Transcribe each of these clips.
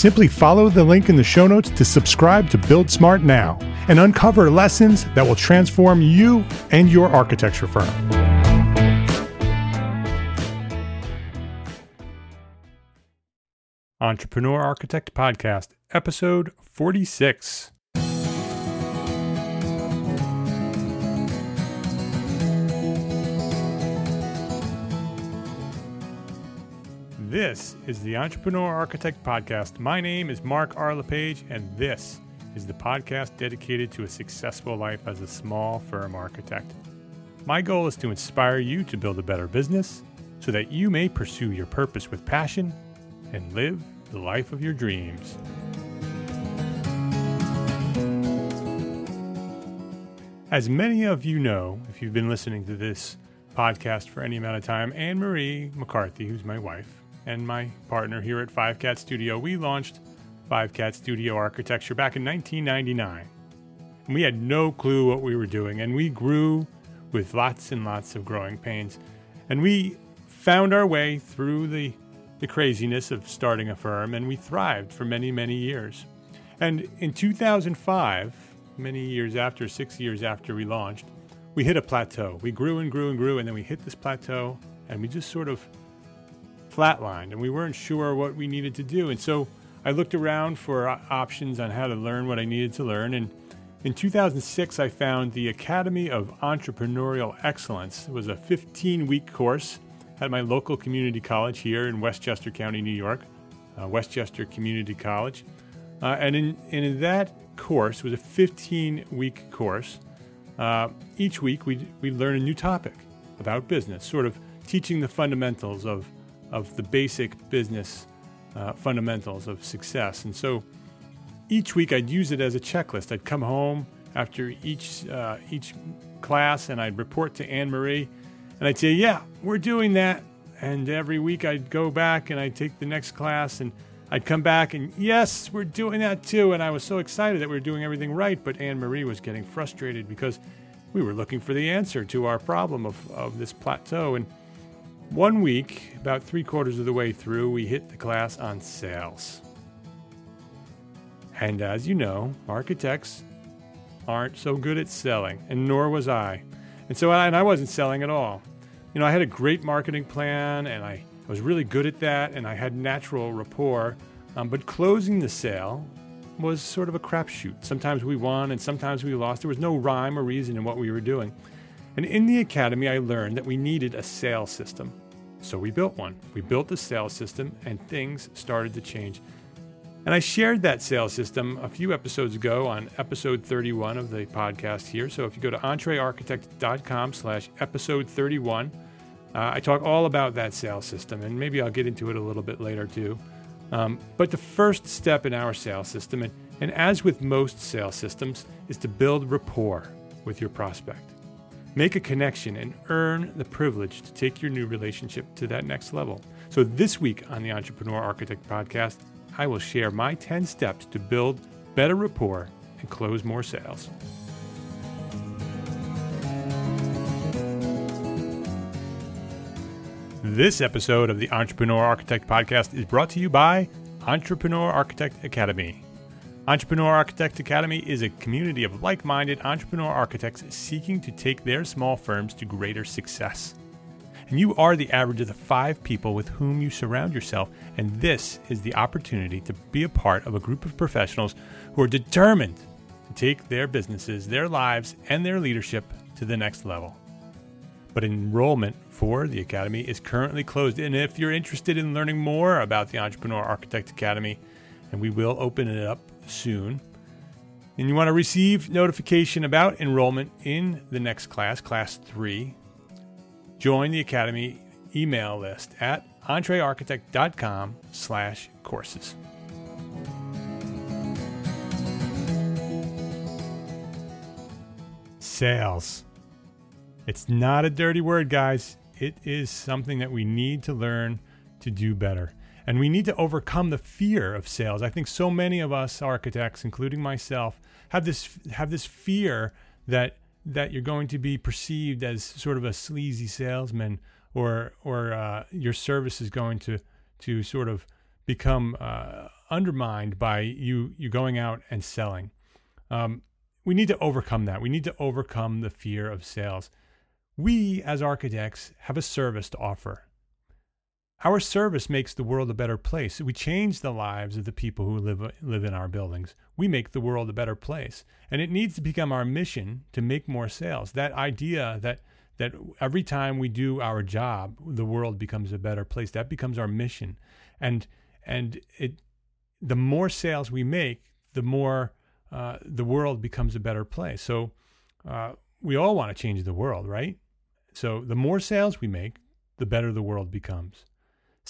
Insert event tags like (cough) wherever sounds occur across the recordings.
Simply follow the link in the show notes to subscribe to Build Smart now and uncover lessons that will transform you and your architecture firm. Entrepreneur Architect Podcast, episode 46. This is the Entrepreneur Architect Podcast. My name is Mark R. LePage, and this is the podcast dedicated to a successful life as a small firm architect. My goal is to inspire you to build a better business so that you may pursue your purpose with passion and live the life of your dreams. As many of you know, if you've been listening to this podcast for any amount of time, Anne Marie McCarthy, who's my wife, and my partner here at Five Cat Studio, we launched Five Cat Studio Architecture back in 1999. And we had no clue what we were doing, and we grew with lots and lots of growing pains. And we found our way through the, the craziness of starting a firm, and we thrived for many, many years. And in 2005, many years after, six years after we launched, we hit a plateau. We grew and grew and grew, and then we hit this plateau, and we just sort of flatlined and we weren't sure what we needed to do. And so I looked around for options on how to learn what I needed to learn. And in 2006, I found the Academy of Entrepreneurial Excellence. It was a 15 week course at my local community college here in Westchester County, New York, uh, Westchester Community College. Uh, and in, in that course, was a 15 week course. Uh, each week, we we learn a new topic about business, sort of teaching the fundamentals of of the basic business uh, fundamentals of success. And so each week I'd use it as a checklist. I'd come home after each uh, each class and I'd report to Anne Marie and I'd say, "Yeah, we're doing that." And every week I'd go back and I'd take the next class and I'd come back and yes, we're doing that too. And I was so excited that we were doing everything right, but Anne Marie was getting frustrated because we were looking for the answer to our problem of, of this plateau. And one week, about three quarters of the way through, we hit the class on sales. And as you know, architects aren't so good at selling, and nor was I. And so, I, and I wasn't selling at all. You know, I had a great marketing plan, and I, I was really good at that, and I had natural rapport. Um, but closing the sale was sort of a crapshoot. Sometimes we won, and sometimes we lost. There was no rhyme or reason in what we were doing. And in the academy, I learned that we needed a sales system. So we built one. We built the sales system, and things started to change. And I shared that sales system a few episodes ago on episode 31 of the podcast here. So if you go to entrearchitect.com slash episode 31, Uh, I talk all about that sales system, and maybe I'll get into it a little bit later too. Um, but the first step in our sales system, and, and as with most sales systems, is to build rapport with your prospect. Make a connection and earn the privilege to take your new relationship to that next level. So, this week on the Entrepreneur Architect podcast, I will share my 10 steps to build better rapport and close more sales. This episode of the Entrepreneur Architect Podcast is brought to you by Entrepreneur Architect Academy. Entrepreneur Architect Academy is a community of like minded entrepreneur architects seeking to take their small firms to greater success. And you are the average of the five people with whom you surround yourself, and this is the opportunity to be a part of a group of professionals who are determined to take their businesses, their lives, and their leadership to the next level but enrollment for the Academy is currently closed. And if you're interested in learning more about the Entrepreneur Architect Academy, and we will open it up soon, and you want to receive notification about enrollment in the next class, Class 3, join the Academy email list at entrearchitect.com slash courses. Sales. It's not a dirty word, guys. It is something that we need to learn to do better. And we need to overcome the fear of sales. I think so many of us architects, including myself, have this have this fear that that you're going to be perceived as sort of a sleazy salesman, or or uh, your service is going to to sort of become uh, undermined by you you going out and selling. Um, we need to overcome that. We need to overcome the fear of sales. We, as architects, have a service to offer. Our service makes the world a better place. We change the lives of the people who live, live in our buildings. We make the world a better place. And it needs to become our mission to make more sales. That idea that, that every time we do our job, the world becomes a better place, that becomes our mission. And, and it, the more sales we make, the more uh, the world becomes a better place. So uh, we all want to change the world, right? So the more sales we make, the better the world becomes.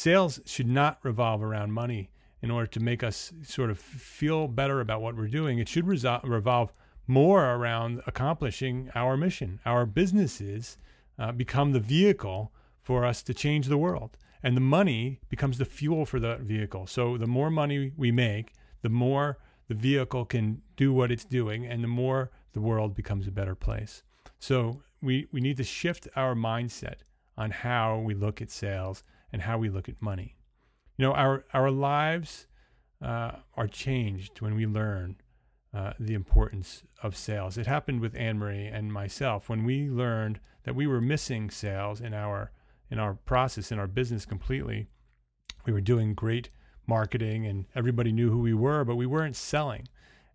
Sales should not revolve around money in order to make us sort of feel better about what we're doing. It should resol- revolve more around accomplishing our mission. Our businesses uh, become the vehicle for us to change the world, and the money becomes the fuel for the vehicle. So the more money we make, the more the vehicle can do what it's doing, and the more the world becomes a better place. So we, we need to shift our mindset on how we look at sales and how we look at money. You know, our, our lives uh, are changed when we learn uh, the importance of sales. It happened with Anne Marie and myself when we learned that we were missing sales in our in our process in our business completely. We were doing great marketing and everybody knew who we were, but we weren't selling.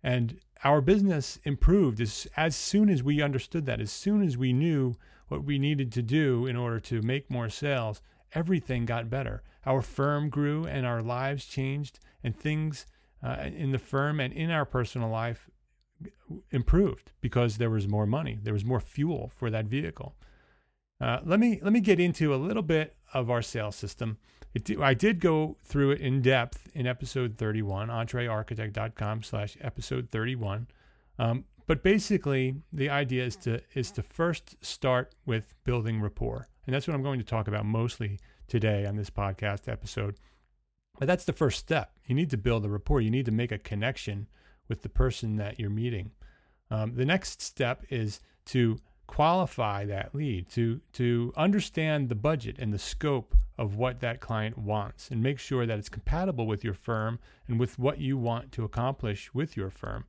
And our business improved as, as soon as we understood that, as soon as we knew what we needed to do in order to make more sales, everything got better. Our firm grew and our lives changed, and things uh, in the firm and in our personal life improved because there was more money, there was more fuel for that vehicle. Uh, let me let me get into a little bit of our sales system it, I did go through it in depth in episode 31, entrearchitect.com slash episode 31. Um, but basically, the idea is to is to first start with building rapport, and that's what I'm going to talk about mostly today on this podcast episode. But that's the first step. You need to build a rapport. You need to make a connection with the person that you're meeting. Um, the next step is to qualify that lead, to to understand the budget and the scope of what that client wants and make sure that it's compatible with your firm and with what you want to accomplish with your firm.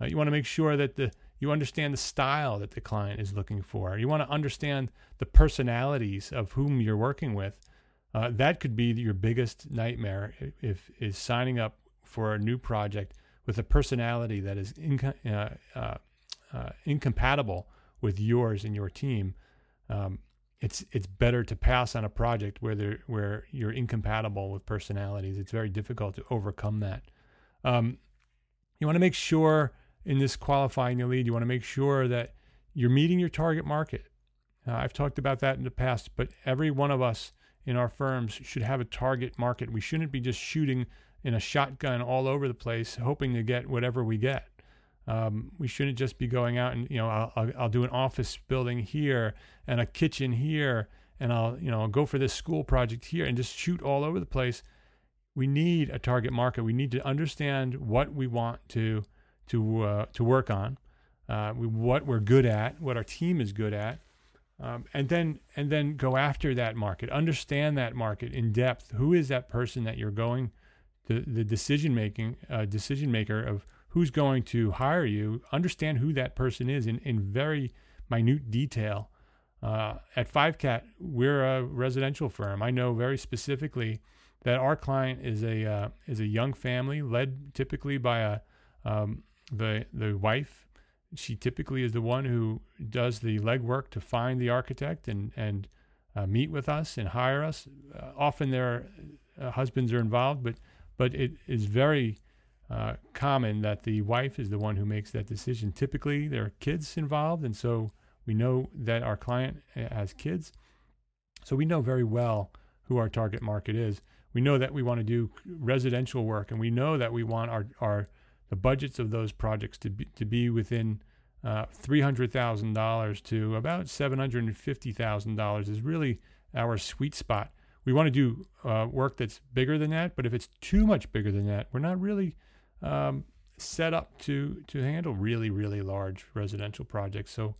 Uh, you want to make sure that the you understand the style that the client is looking for. You want to understand the personalities of whom you're working with. Uh, that could be your biggest nightmare if is signing up for a new project with a personality that is inco- uh, uh, uh incompatible with yours and your team. Um, it's it's better to pass on a project where where you're incompatible with personalities. It's very difficult to overcome that. Um, you want to make sure in this qualifying lead, you want to make sure that you're meeting your target market. Uh, I've talked about that in the past, but every one of us in our firms should have a target market. We shouldn't be just shooting in a shotgun all over the place, hoping to get whatever we get. Um, we shouldn't just be going out and you know I'll, I'll, I'll, do an office building here and a kitchen here and I'll you know I'll go for this school project here and just shoot all over the place. We need a target market. We need to understand what we want to to uh, to work on, uh, what we're good at, what our team is good at, um, and then and then go after that market. Understand that market in depth. Who is that person that you're going? The the decision making uh, decision maker of who's going to hire you. Understand who that person is in in very minute detail. Uh, at Five Cat, we're a residential firm. I know very specifically that our client is a uh, is a young family led typically by a um, the the wife. She typically is the one who does the legwork to find the architect and and uh, meet with us and hire us. Uh, often their uh, husbands are involved, but but it is very uh, common that the wife is the one who makes that decision. Typically, there are kids involved, and so we know that our client uh, has kids, so we know very well who our target market is. We know that we want to do residential work, and we know that we want our our the budgets of those projects to be, to be within uh, $300,000 to about $750,000 is really our sweet spot. We want to do uh, work that's bigger than that, but if it's too much bigger than that, we're not really um, set up to to handle really really large residential projects. So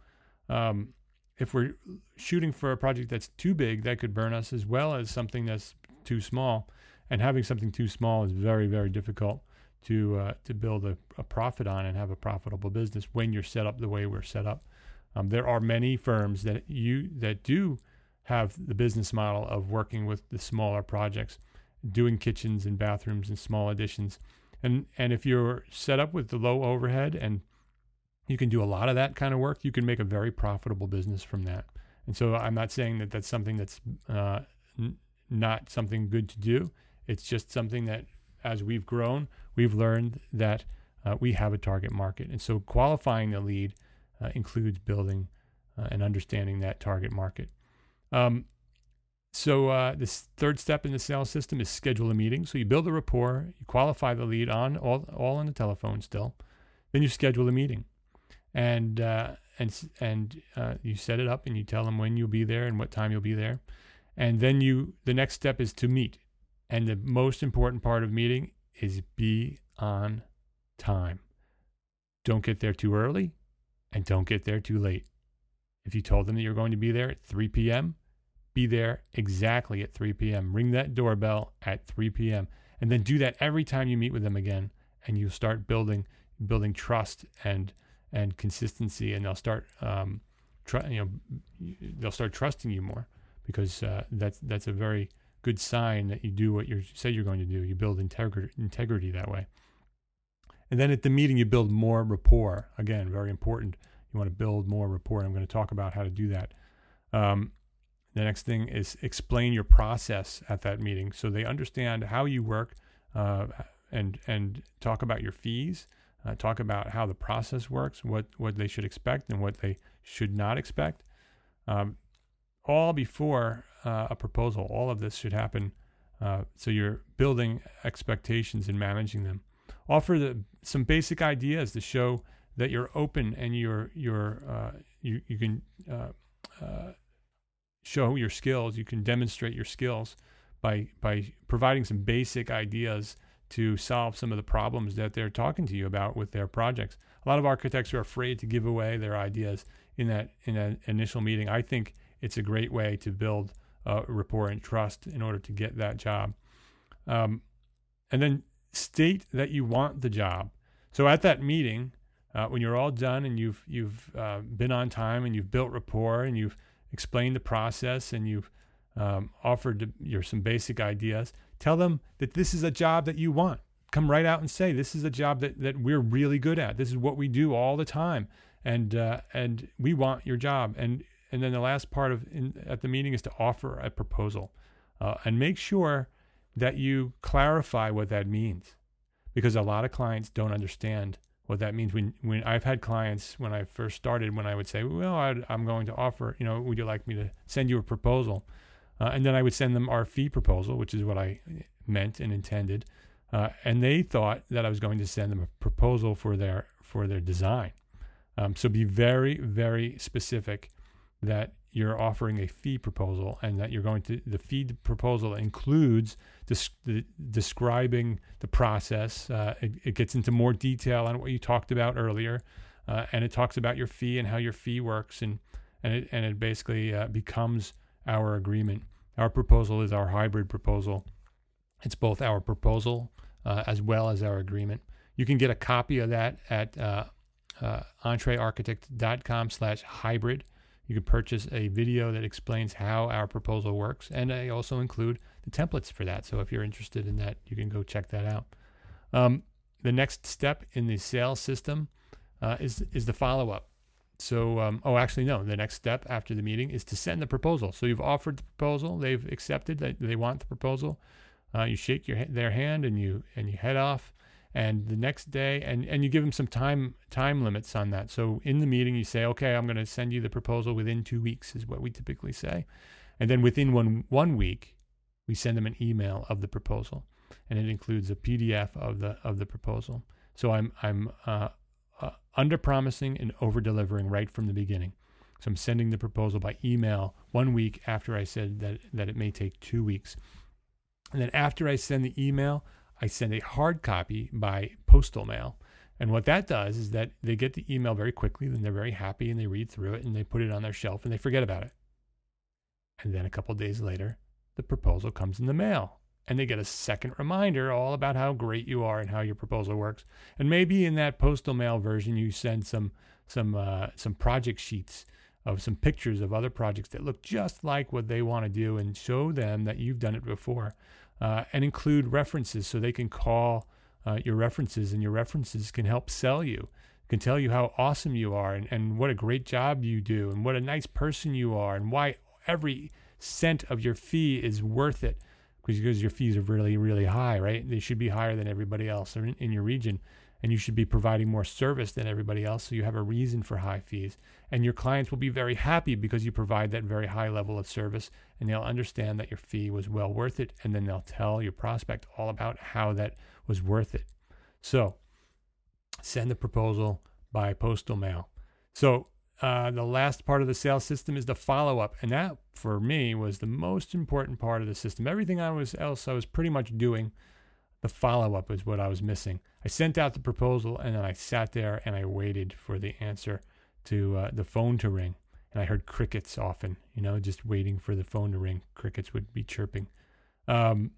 um, if we're shooting for a project that's too big, that could burn us, as well as something that's too small. And having something too small is very very difficult to uh, to build a, a, profit on and have a profitable business when you're set up the way we're set up. Um, there are many firms that you that do have the business model of working with the smaller projects, doing kitchens and bathrooms and small additions, and and if you're set up with the low overhead and you can do a lot of that kind of work, you can make a very profitable business from that. And so I'm not saying that that's something that's uh, n- not something good to do. It's just something that as we've grown, we've learned that uh, we have a target market. And so qualifying the lead uh, includes building uh, and understanding that target market. Um, so uh, this third step in the sales system is schedule a meeting. So you build a rapport, you qualify the lead on all, all on the telephone still, then you schedule a meeting, and uh, and and uh, you set it up and you tell them when you'll be there and what time you'll be there, and then you the next step is to meet and the most important part of meeting is be on time. Don't get there too early and don't get there too late. If you told them that you're going to be there at 3 p.m., be there exactly at 3 p.m. Ring that doorbell at 3 p.m. and then do that every time you meet with them again and you'll start building building trust and and consistency and they'll start um, tr- you know they'll start trusting you more because uh, that's that's a very good sign that you do what you say you're going to do. You build integrity, integrity that way. And then at the meeting, you build more rapport. Again, very important. You want to build more rapport. I'm going to talk about how to do that. Um, the next thing is explain your process at that meeting so they understand how you work uh, and and talk about your fees. Uh, talk about how the process works, what what they should expect and what they should not expect. Um, all before uh, a proposal. All of this should happen. Uh, so you're building expectations and managing them. Offer the, some basic ideas to show that you're open and you're you're uh, you you can uh, uh, show your skills. You can demonstrate your skills by by providing some basic ideas to solve some of the problems that they're talking to you about with their projects. A lot of architects are afraid to give away their ideas in that in that initial meeting. I think it's a great way to build uh, rapport and trust in order to get that job. Um, and then state that you want the job. So at that meeting, uh, when you're all done and you've you've uh, been on time and you've built rapport and you've explained the process and you've um, offered your some basic ideas, tell them that this is a job that you want. Come right out and say this is a job that that we're really good at. This is what we do all the time, and uh, and we want your job. And and then the last part of in, at the meeting is to offer a proposal uh, and make sure that you clarify what that means because a lot of clients don't understand what that means when when I've had clients when I first started when I would say, well, i am going to offer, you know, would you like me to send you a proposal? Uh, and then I would send them our fee proposal, which is what I meant and intended. Uh, and they thought that I was going to send them a proposal for their for their design. Um, so be very very specific that you're offering a fee proposal and that you're going to the fee proposal includes des- the, describing the process uh, it, it, gets into more detail on what you talked about earlier uh, and it talks about your fee and how your fee works and and it, and it basically uh, becomes our agreement. Our proposal is our hybrid proposal. It's both our proposal uh, as well as our agreement. You can get a copy of that at uh, uh, entrearchitect.com slash hybrid you can purchase a video that explains how our proposal works, and I also include the templates for that. So if you're interested in that, you can go check that out. Um, the next step in the sales system uh, is is the follow up. So, um, oh, actually, no. The next step after the meeting is to send the proposal. So you've offered the proposal, they've accepted that they want the proposal. Uh, you shake your their hand and you and you head off and the next day and and you give them some time time limits on that. So in the meeting you say okay i'm going to send you the proposal within two weeks is what we typically say. And then within one one week we send them an email of the proposal and it includes a pdf of the of the proposal. So i'm i'm uh, uh, under promising and over delivering right from the beginning. So i'm sending the proposal by email one week after i said that that it may take two weeks. And then after i send the email I send a hard copy by postal mail. And what that does is that they get the email very quickly, then they're very happy and they read through it and they put it on their shelf and they forget about it. And then a couple days later, the proposal comes in the mail and they get a second reminder all about how great you are and how your proposal works. And maybe in that postal mail version, you send some some uh, some project sheets of some pictures of other projects that look just like what they want to do and show them that you've done it before uh, and include references so they can call uh, your references and your references can help sell you can tell you how awesome you are and, and what a great job you do and what a nice person you are and why every cent of your fee is worth it. Because your fees are really really high right? They should be higher than everybody else in, in your region and you should be providing more service than everybody else so you have a reason for high fees. And your clients will be very happy because you provide that very high level of service and they'll understand that your fee was well worth it and then they'll tell your prospect all about how that was worth it. So send the proposal by postal mail. So uh, the last part of the sales system is the follow up, and that for me was the most important part of the system. Everything I was else I was pretty much doing the follow up is what I was missing. I sent out the proposal and then I sat there and I waited for the answer to uh, the phone to ring. And I heard crickets often, you know, just waiting for the phone to ring. Crickets would be chirping. Um,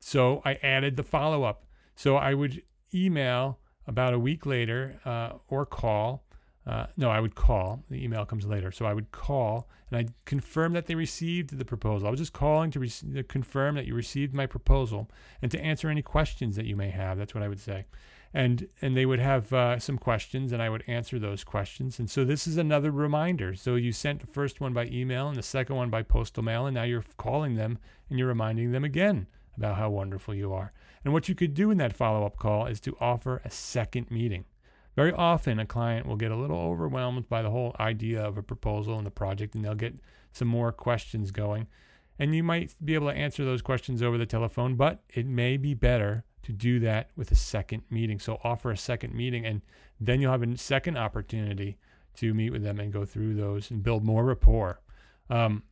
so I added the follow up. So I would email about a week later uh, or call uh, no, I would call. The email comes later. So I would call and I'd confirm that they received the proposal. I was just calling to, to confirm that you received my proposal and to answer any questions that you may have. That's what I would say. And, and they would have uh, some questions and I would answer those questions. And so this is another reminder. So you sent the first one by email and the second one by postal mail. And now you're calling them and you're reminding them again about how wonderful you are. And what you could do in that follow up call is to offer a second meeting. Very often, a client will get a little overwhelmed by the whole idea of a proposal and the project, and they'll get some more questions going. And you might be able to answer those questions over the telephone, but it may be better to do that with a second meeting. So offer a second meeting, and then you'll have a second opportunity to meet with them and go through those and build more rapport. Um,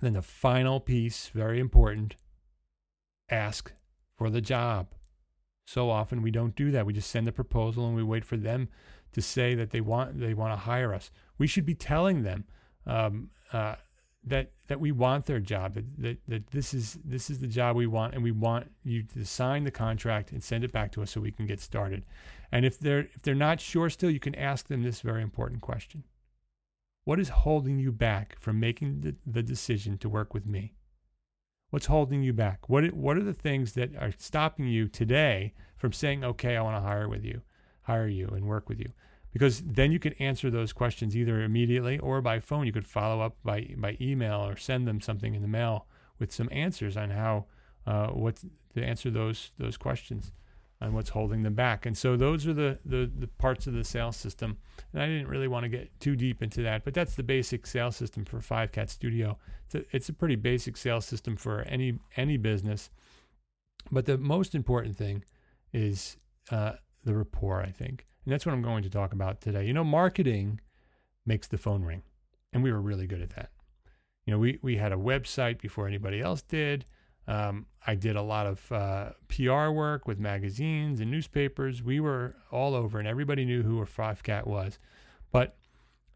then the final piece, very important, ask for the job. So often we don't do that. We just send the proposal and we wait for them to say that they want they want to hire us. We should be telling them um, uh, that that we want their job. That, that that this is this is the job we want, and we want you to sign the contract and send it back to us so we can get started. And if they're if they're not sure still, you can ask them this very important question: What is holding you back from making the, the decision to work with me? What's holding you back? What what are the things that are stopping you today from saying, "Okay, I want to hire with you, hire you, and work with you"? Because then you can answer those questions either immediately or by phone. You could follow up by by email or send them something in the mail with some answers on how uh, what to answer those those questions. And what's holding them back. And so those are the, the, the parts of the sales system. And I didn't really want to get too deep into that, but that's the basic sales system for Five Cat Studio. It's a, it's a pretty basic sales system for any any business. But the most important thing is uh, the rapport, I think. And that's what I'm going to talk about today. You know, marketing makes the phone ring. And we were really good at that. You know, we, we had a website before anybody else did. Um, I did a lot of uh, PR work with magazines and newspapers. We were all over, and everybody knew who a Five Cat was. But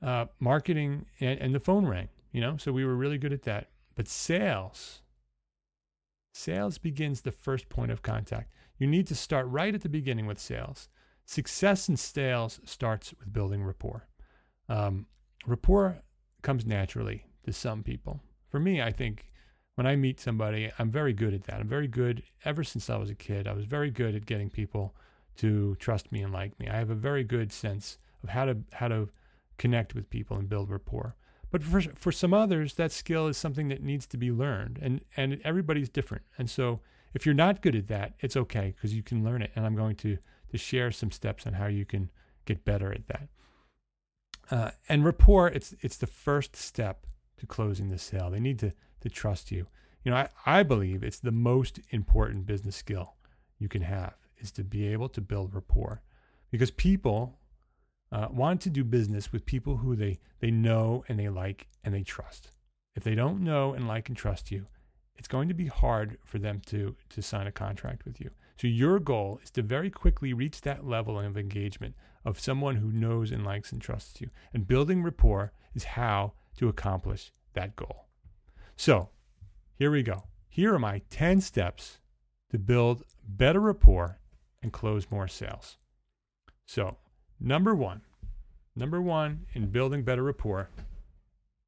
uh, marketing and, and the phone rang, you know, so we were really good at that. But sales, sales begins the first point of contact. You need to start right at the beginning with sales. Success in sales starts with building rapport. Um, rapport comes naturally to some people. For me, I think when I meet somebody, I'm very good at that. I'm very good ever since I was a kid. I was very good at getting people to trust me and like me. I have a very good sense of how to how to connect with people and build rapport. But for for some others, that skill is something that needs to be learned, and and everybody's different. And so, if you're not good at that, it's okay because you can learn it. And I'm going to to share some steps on how you can get better at that. Uh, and rapport, it's it's the first step to closing the sale. They need to to trust you. You know, I, I believe it's the most important business skill you can have is to be able to build rapport because people uh, want to do business with people who they, they know and they like and they trust. If they don't know and like and trust you, it's going to be hard for them to, to sign a contract with you. So, your goal is to very quickly reach that level of engagement of someone who knows and likes and trusts you. And building rapport is how to accomplish that goal. So here we go. Here are my 10 steps to build better rapport and close more sales. So, number one, number one in building better rapport,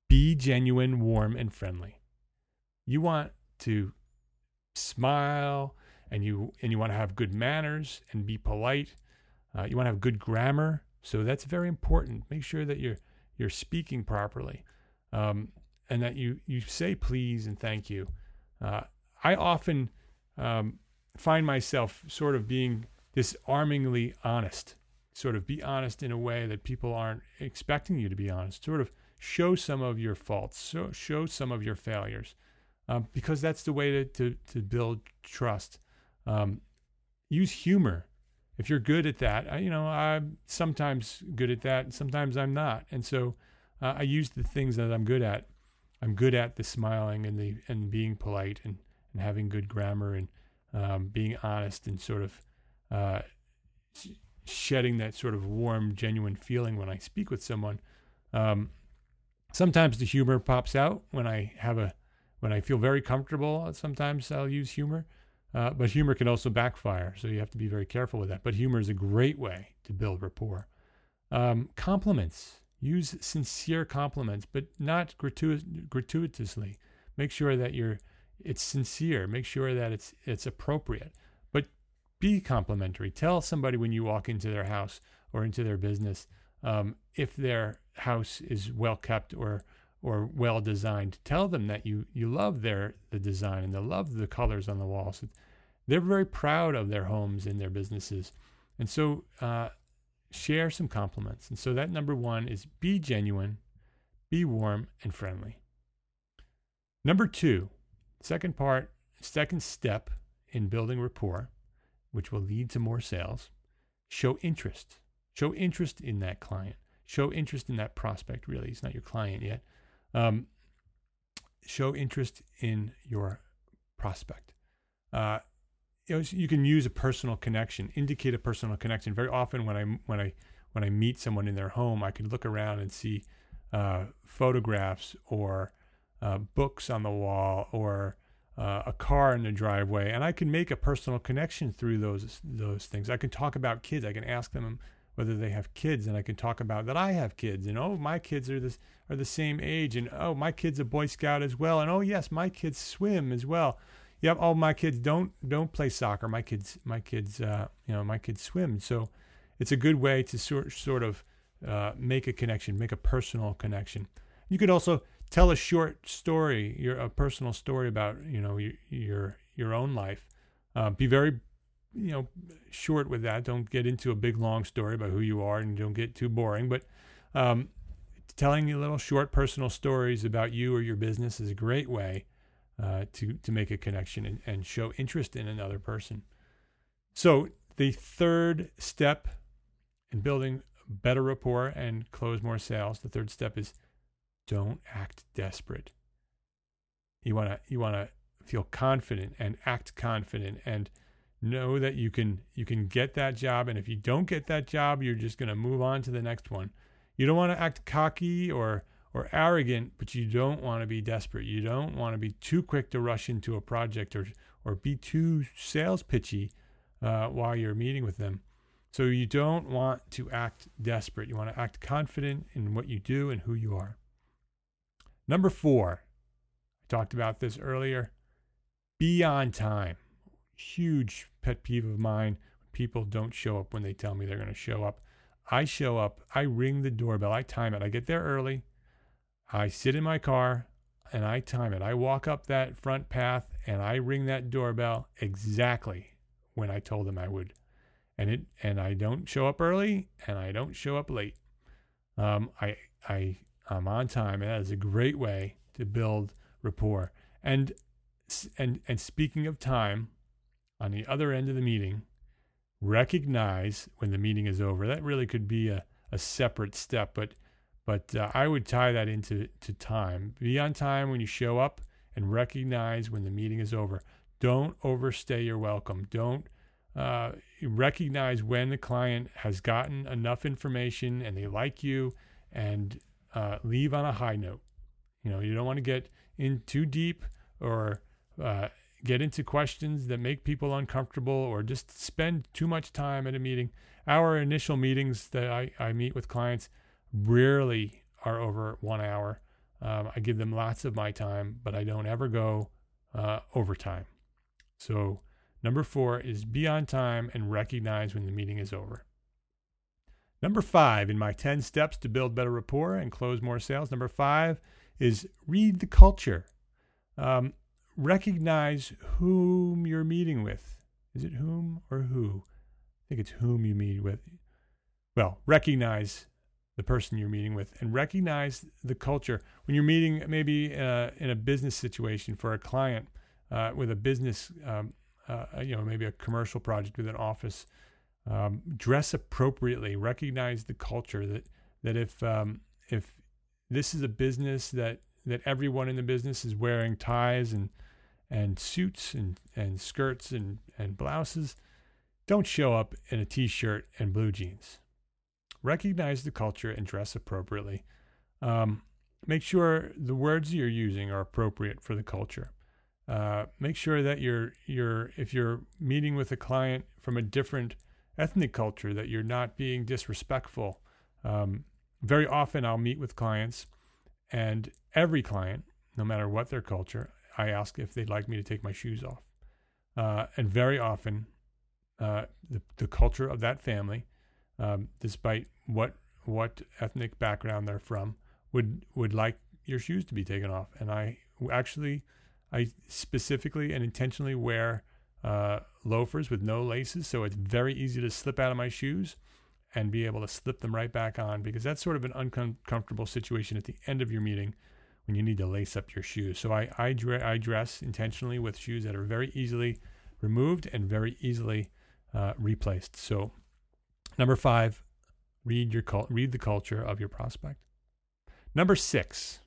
be genuine, warm, and friendly. You want to smile and you and you want to have good manners and be polite. Uh, you want to have good grammar, so that's very important. Make sure that you're you're speaking properly. Um, and that you you say please and thank you. Uh, I often um, find myself sort of being disarmingly honest. Sort of be honest in a way that people aren't expecting you to be honest. Sort of show some of your faults, show, show some of your failures, um, because that's the way to, to, to build trust. Um, use humor. If you're good at that, I, you know, I'm sometimes good at that, and sometimes I'm not. And so uh, I use the things that I'm good at I'm good at the smiling and the and being polite and, and having good grammar and um, being honest and sort of uh, shedding that sort of warm, genuine feeling when I speak with someone. Um, sometimes the humor pops out when I have a when I feel very comfortable. Sometimes I'll use humor, uh, but humor can also backfire, so you have to be very careful with that. But humor is a great way to build rapport. Um, compliments Use sincere compliments, but not gratuit- gratuitously. Make sure that you're it's sincere. Make sure that it's it's appropriate. But be complimentary. Tell somebody when you walk into their house or into their business um, if their house is well kept or or well designed. Tell them that you you love their the design and they love the colors on the walls. They're very proud of their homes and their businesses, and so uh, share some compliments. And so that number one is be genuine, be warm and friendly. Number two, second part, second step in building rapport, which will lead to more sales, show interest. Show interest in that client. Show interest in that prospect, really. It's not your client yet. Um, show interest in your prospect. Uh, you, know, you can use a personal connection, indicate a personal connection. Very often, when I when I when I meet someone in their home, I can look around and see uh, photographs or uh, books on the wall or uh, a car in the driveway, and I can make a personal connection through those those things. I can talk about kids. I can ask them whether they have kids, and I can talk about that I have kids, and oh, my kids are this are the same age, and oh, my kid's a Boy Scout as well, and oh, yes, my kids swim as well yep all my kids don't don't play soccer my kids my kids uh, you know my kids swim so it's a good way to sort sort of uh, make a connection make a personal connection you could also tell a short story your a personal story about you know your your, your own life uh, be very you know, short with that. Don't get into a big long story about who you are, and don't get too boring. But um, telling you little short personal stories about you or your business is a great way uh, to to make a connection and, and show interest in another person. So the third step in building better rapport and close more sales, the third step is don't act desperate. You want to you want to feel confident and act confident and know that you can you can get that job and if you don't get that job you're just going to move on to the next one you don't want to act cocky or or arrogant but you don't want to be desperate you don't want to be too quick to rush into a project or or be too sales pitchy uh, while you're meeting with them so you don't want to act desperate you want to act confident in what you do and who you are number four i talked about this earlier be on time huge pet peeve of mine people don't show up when they tell me they're going to show up. I show up, I ring the doorbell, I time it. I get there early. I sit in my car and I time it. I walk up that front path and I ring that doorbell exactly when I told them I would. And it and I don't show up early and I don't show up late. Um, I I I'm on time and that is a great way to build rapport. And and and speaking of time, on the other end of the meeting, recognize when the meeting is over. That really could be a, a separate step, but but uh, I would tie that into to time. Be on time when you show up and recognize when the meeting is over. Don't overstay your welcome. Don't uh, recognize when the client has gotten enough information and they like you and uh, leave on a high note. You know, you don't want to get in too deep or uh, get into questions that make people uncomfortable or just spend too much time at a meeting. Our initial meetings that I, I meet with clients rarely are over one hour. Um, I give them lots of my time, but I don't ever go uh, overtime. So, number four is be on time and recognize when the meeting is over. Number five in my 10 steps to build better rapport and close more sales. Number five is read the culture. Um, recognize whom you're meeting with. Is it whom or who? I think it's whom you meet with. Well, recognize the person you're meeting with and recognize the culture. When you're meeting maybe uh, in a business situation for a client uh, with a business, um, uh, you know, maybe a commercial project with an office, um, dress appropriately. Recognize the culture that that if um, if this is a business that that everyone in the business is wearing ties and and suits and, and skirts and, and blouses. Don't show up in a t shirt and blue jeans. Recognize the culture and dress appropriately. Um, make sure the words you're using are appropriate for the culture. Uh, make sure that you're, you're, if you're meeting with a client from a different ethnic culture, that you're not being disrespectful. Um, very often, I'll meet with clients, and every client, no matter what their culture, I ask if they'd like me to take my shoes off. Uh, and very often, uh, the, the culture of that family, um, despite what what ethnic background they're from, would would like your shoes to be taken off. And I actually, I specifically and intentionally wear uh, loafers with no laces, so it's very easy to slip out of my shoes and be able to slip them right back on because that's sort of an uncomfortable situation at the end of your meeting when you need to lace up your shoes. So I, I, dre- I dress intentionally with shoes that are very easily removed and very easily uh, replaced. So number five, read your read the culture of your prospect. Number six,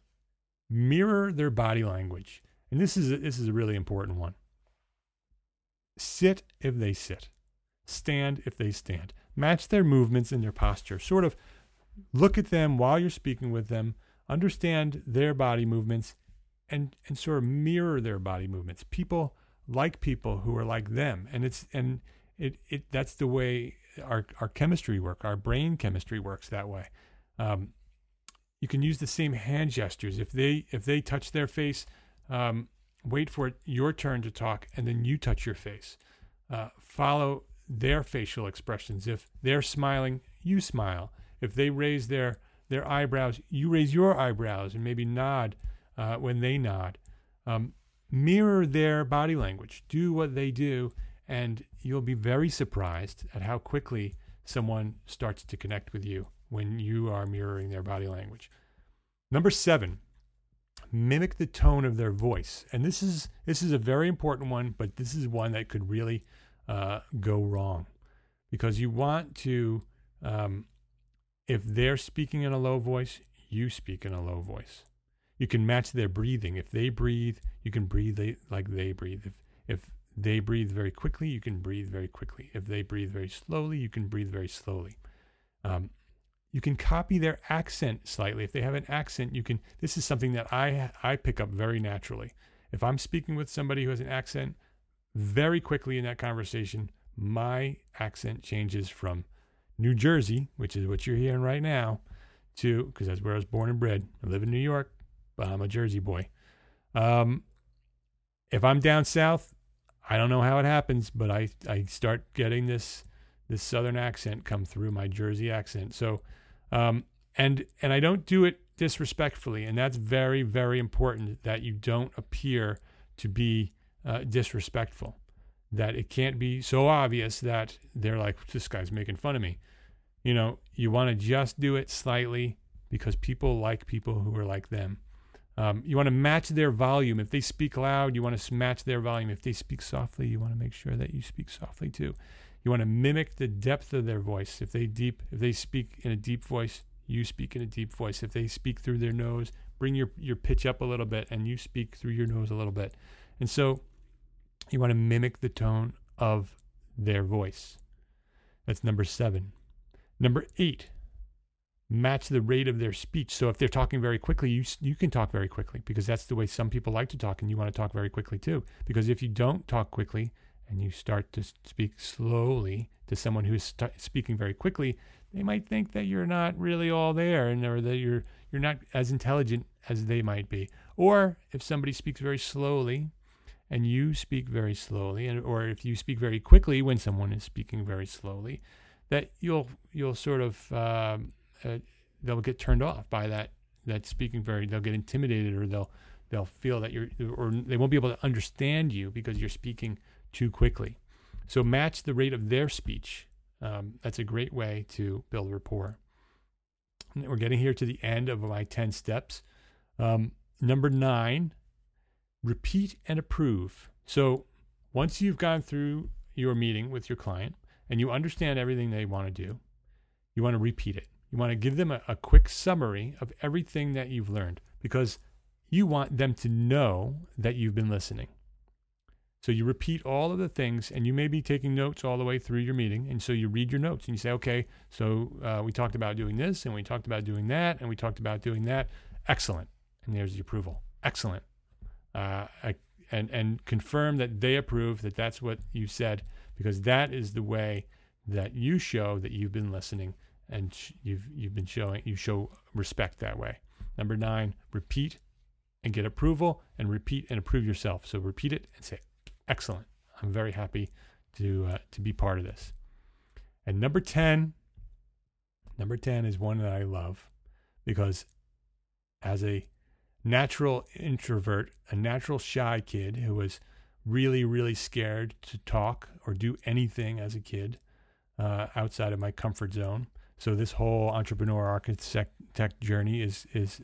mirror their body language, and this is a, this is a really important one. Sit if they sit, stand if they stand. Match their movements and their posture. Sort of look at them while you're speaking with them understand their body movements and and sort of mirror their body movements. People like people who are like them, and it's and it it that's the way our our chemistry work, our brain chemistry works that way. Um, you can use the same hand gestures if they if they touch their face. Um, wait for it, your turn to talk, and then you touch your face. Uh, follow their facial expressions. If they're smiling, you smile. If they raise their their eyebrows, you raise your eyebrows and maybe nod uh, when they nod. Um, mirror their body language. Do what they do And you'll be very surprised at how quickly someone starts to connect with you when you are mirroring their body language. Number seven, mimic the tone of their voice. And this is this is a very important one, but this is one that could really uh, go wrong because you want to, um, if they're speaking in a low voice, you speak in a low voice. You can match their breathing. If they breathe, you can breathe like they breathe. If if they breathe very quickly, you can breathe very quickly. If they breathe very slowly, you can breathe very slowly. Um, you can copy their accent slightly. If they have an accent, you can. This is something that I I pick up very naturally. If I'm speaking with somebody who has an accent, very quickly in that conversation, my accent changes from New Jersey, which is what you're hearing right now, to because that's where I was born and bred. I live in New York, but I'm a Jersey boy. Um, if I'm down south, I don't know how it happens, but I I start getting this this southern accent come through my Jersey accent. So, um, and and I don't do it disrespectfully, and that's very very important that you don't appear to be uh, disrespectful. That it can't be so obvious that they're like, this guy's making fun of me. You know, you want to just do it slightly because people like people who are like them. Um, you want to match their volume. If they speak loud, you want to match their volume. If they speak softly, you want to make sure that you speak softly too. You want to mimic the depth of their voice. If they deep, if they speak in a deep voice, you speak in a deep voice. If they speak through their nose, bring your your pitch up a little bit, and you speak through your nose a little bit. And so, you want to mimic the tone of their voice. That's number seven. Number eight, match the rate of their speech. So if they're talking very quickly, you you can talk very quickly because that's the way some people like to talk, and you want to talk very quickly too. Because if you don't talk quickly and you start to speak slowly to someone who's st- speaking very quickly, they might think that you're not really all there, and or that you're you're not as intelligent as they might be. Or if somebody speaks very slowly, and you speak very slowly, and or if you speak very quickly when someone is speaking very slowly, that you'll you'll sort of um, uh, they'll get turned off by that that speaking very they'll get intimidated or they'll they'll feel that you're or they won't be able to understand you because you're speaking too quickly. So match the rate of their speech. Um, that's a great way to build rapport. We're getting here to the end of my 10 steps. Um, number nine, repeat and approve. So once you've gone through your meeting with your client and you understand everything they want to do, you want to repeat it. You want to give them a, a quick summary of everything that you've learned because you want them to know that you've been listening. So you repeat all of the things, and you may be taking notes all the way through your meeting. And so you read your notes and you say, okay, so uh, we talked about doing this, and we talked about doing that, and we talked about doing that. Excellent. And there's the approval. Excellent uh, and and confirm that they approve that that's what you said because that is the way that you show that you've been listening and sh- you've you've been showing you show respect that way. Number nine, repeat and get approval, and repeat and approve yourself. So repeat it and say, "Excellent! I'm very happy to uh, to be part of this." And number ten, number ten is one that I love because as a natural introvert, a natural shy kid who was really, really scared to talk or do anything as a kid uh, outside of my comfort zone. So this whole entrepreneur architect tech journey is is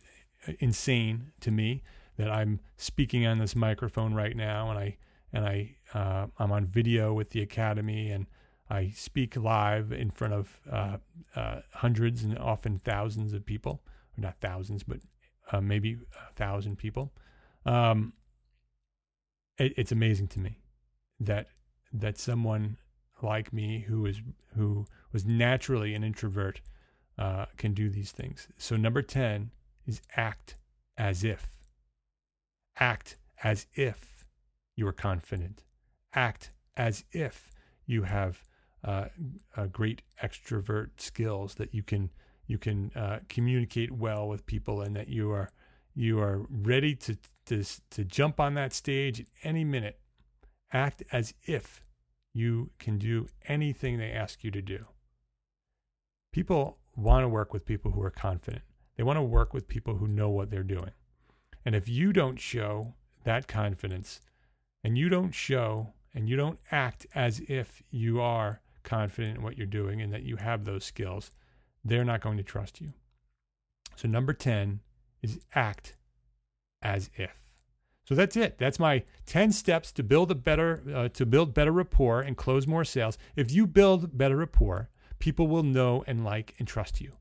insane to me. That I'm speaking on this microphone right now, and I and I uh, I'm on video with the academy, and I speak live in front of uh, uh hundreds and often thousands of people, or not thousands, but uh, maybe a thousand people. Um, it, it's amazing to me that that someone like me who is who was naturally an introvert uh, can do these things. So number ten is act as if. Act as if you are confident. Act as if you have uh, great extrovert skills that you can you can uh, communicate well with people and that you are you are ready to, to to jump on that stage at any minute act as if you can do anything they ask you to do people want to work with people who are confident they want to work with people who know what they're doing and if you don't show that confidence and you don't show and you don't act as if you are confident in what you're doing and that you have those skills, they're not going to trust you. So, number 10 is act as if. So that's it. That's my 10 steps to build a better uh, to build better rapport and close more sales. If you build better rapport, people will know and like and trust you.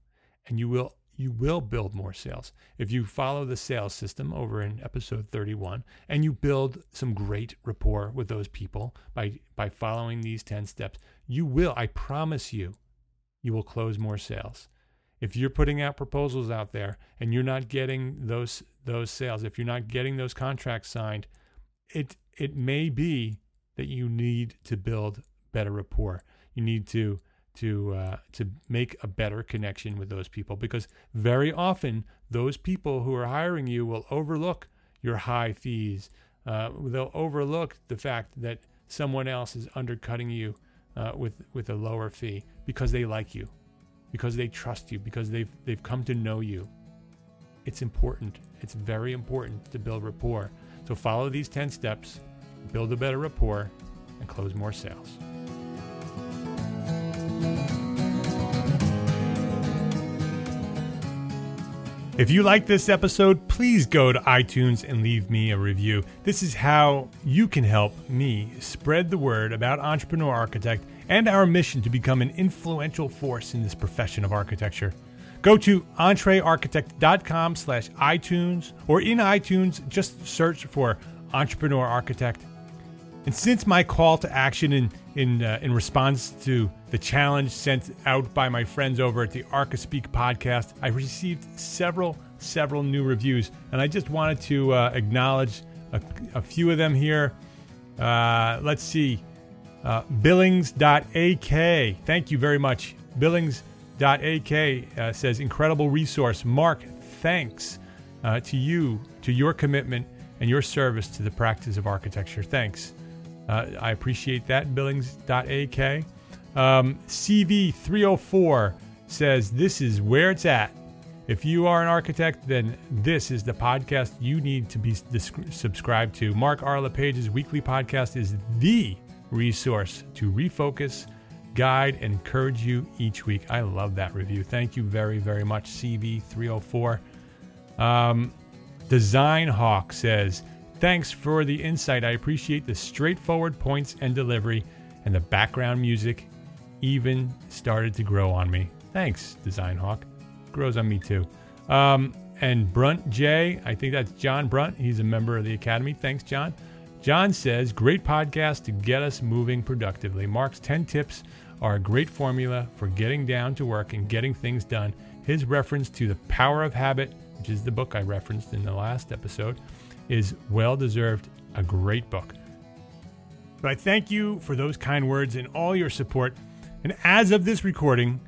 And you will you will build more sales. If you follow the sales system over in episode 31 and you build some great rapport with those people by by following these 10 steps, you will, I promise you, you will close more sales. If you're putting out proposals out there and you're not getting those those sales, if you're not getting those contracts signed, it it may be that you need to build better rapport. You need to to uh, to make a better connection with those people because very often those people who are hiring you will overlook your high fees. Uh, they'll overlook the fact that someone else is undercutting you uh, with with a lower fee because they like you, because they trust you, because they've they've come to know you. It's important. It's very important to build rapport. So follow these 10 steps, build a better rapport, and close more sales. If you like this episode, please go to iTunes and leave me a review. This is how you can help me spread the word about Entrepreneur Architect and our mission to become an influential force in this profession of architecture. Go to entrearchitect.com slash iTunes or in iTunes, just search for Entrepreneur Architect. And since my call to action in in uh, in response to the challenge sent out by my friends over at the Archispeak podcast, I received several several new reviews, and I just wanted to uh, acknowledge a, a, few of them here. Uh, let's see, uh, Billings.ak. Thank you very much. Billings.ak uh, says incredible resource. Mark, thanks uh, to you to your commitment and your service to the practice of architecture. Thanks. Uh, I appreciate that. Billings.ak. Um, CV304 says, This is where it's at. If you are an architect, then this is the podcast you need to be subscribed to. Mark R. LePage's weekly podcast is the resource to refocus, guide, and encourage you each week. I love that review. Thank you very, very much, CV304. Um, Design Hawk says, Thanks for the insight. I appreciate the straightforward points and delivery, and the background music even started to grow on me. Thanks, Design Hawk. Grows on me too. Um, and Brunt J, I think that's John Brunt. He's a member of the Academy. Thanks, John. John says, Great podcast to get us moving productively. Mark's 10 tips are a great formula for getting down to work and getting things done. His reference to The Power of Habit, which is the book I referenced in the last episode, is well deserved, a great book. But I thank you for those kind words and all your support. And as of this recording,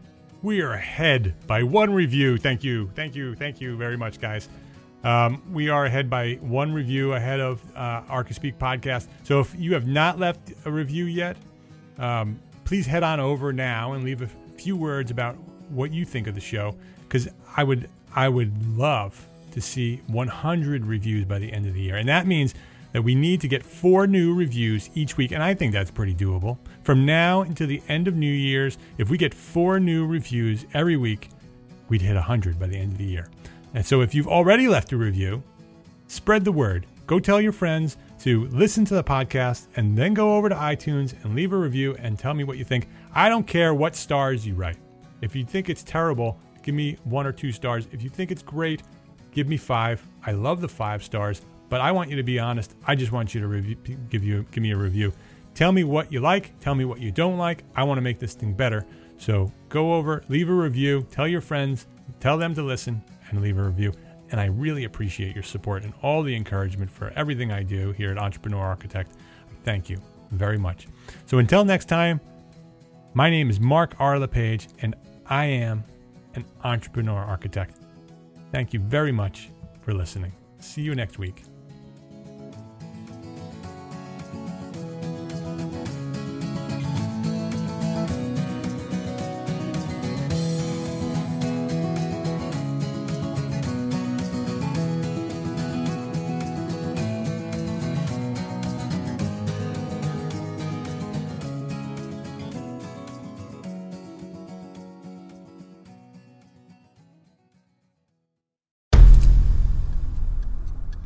we are ahead by one review. Thank you, thank you, thank you very much, guys. Um, we are ahead by one review ahead of uh, Archispeak podcast. So if you have not left a review yet, um, please head on over now and leave a few words about what you think of the show, because I would I would love to see 100 reviews by the end of the year. And that means that we need to get four new reviews each week. And I think that's pretty doable. From now until the end of New Year's, if we get four new reviews every week, we'd hit 100 by the end of the year. And so if you've already left a review, spread the word. Go tell your friends to listen to the podcast and then go over to iTunes and leave a review and tell me what you think. I don't care what stars you write. If you think it's terrible, give me one or two stars. If you think it's great, give me five. I love the five stars, but I want you to be honest. I just want you to review, give you give me a review. Tell me what you like. Tell me what you don't like. I want to make this thing better. So go over, leave a review, tell your friends, tell them to listen, and leave a review. And I really appreciate your support and all the encouragement for everything I do here at Entrepreneur Architect. Thank you very much. So until next time, my name is Mark R. LePage, and I am an entrepreneur architect. Thank you very much for listening. See you next week.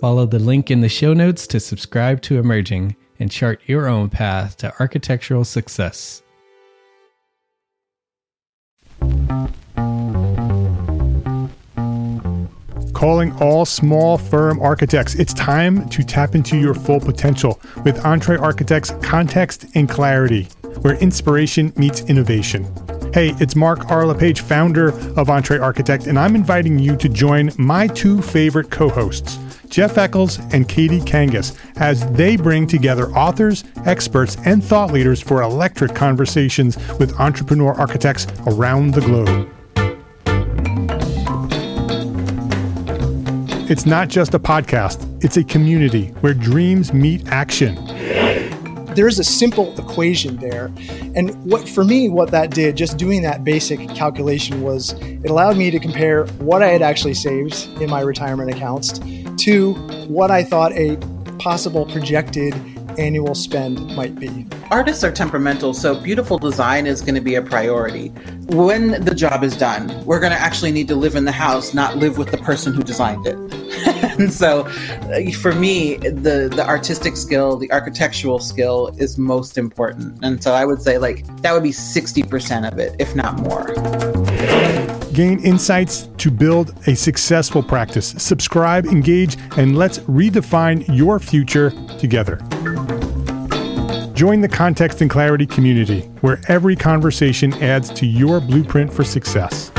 Follow the link in the show notes to subscribe to Emerging and chart your own path to architectural success. Calling all small firm architects. It's time to tap into your full potential with EntreArchitect's Context and Clarity, where inspiration meets innovation. Hey, it's Mark R. LePage, founder of EntreArchitect, and I'm inviting you to join my two favorite co hosts, Jeff Echols and Katie Kangas, as they bring together authors, experts, and thought leaders for electric conversations with entrepreneur architects around the globe. It's not just a podcast, it's a community where dreams meet action. There is a simple equation there. And what for me, what that did, just doing that basic calculation was it allowed me to compare what I had actually saved in my retirement accounts to what I thought a possible projected annual spend might be. Artists are temperamental, so beautiful design is going to be a priority. When the job is done, we're going to actually need to live in the house, not live with the person who designed it. And (laughs) so, uh, for me, the the artistic skill, the architectural skill, is most important. And so, I would say like that would be sixty percent of it, if not more. Gain insights to build a successful practice. Subscribe, engage, and let's redefine your future together. Join the Context and Clarity community, where every conversation adds to your blueprint for success.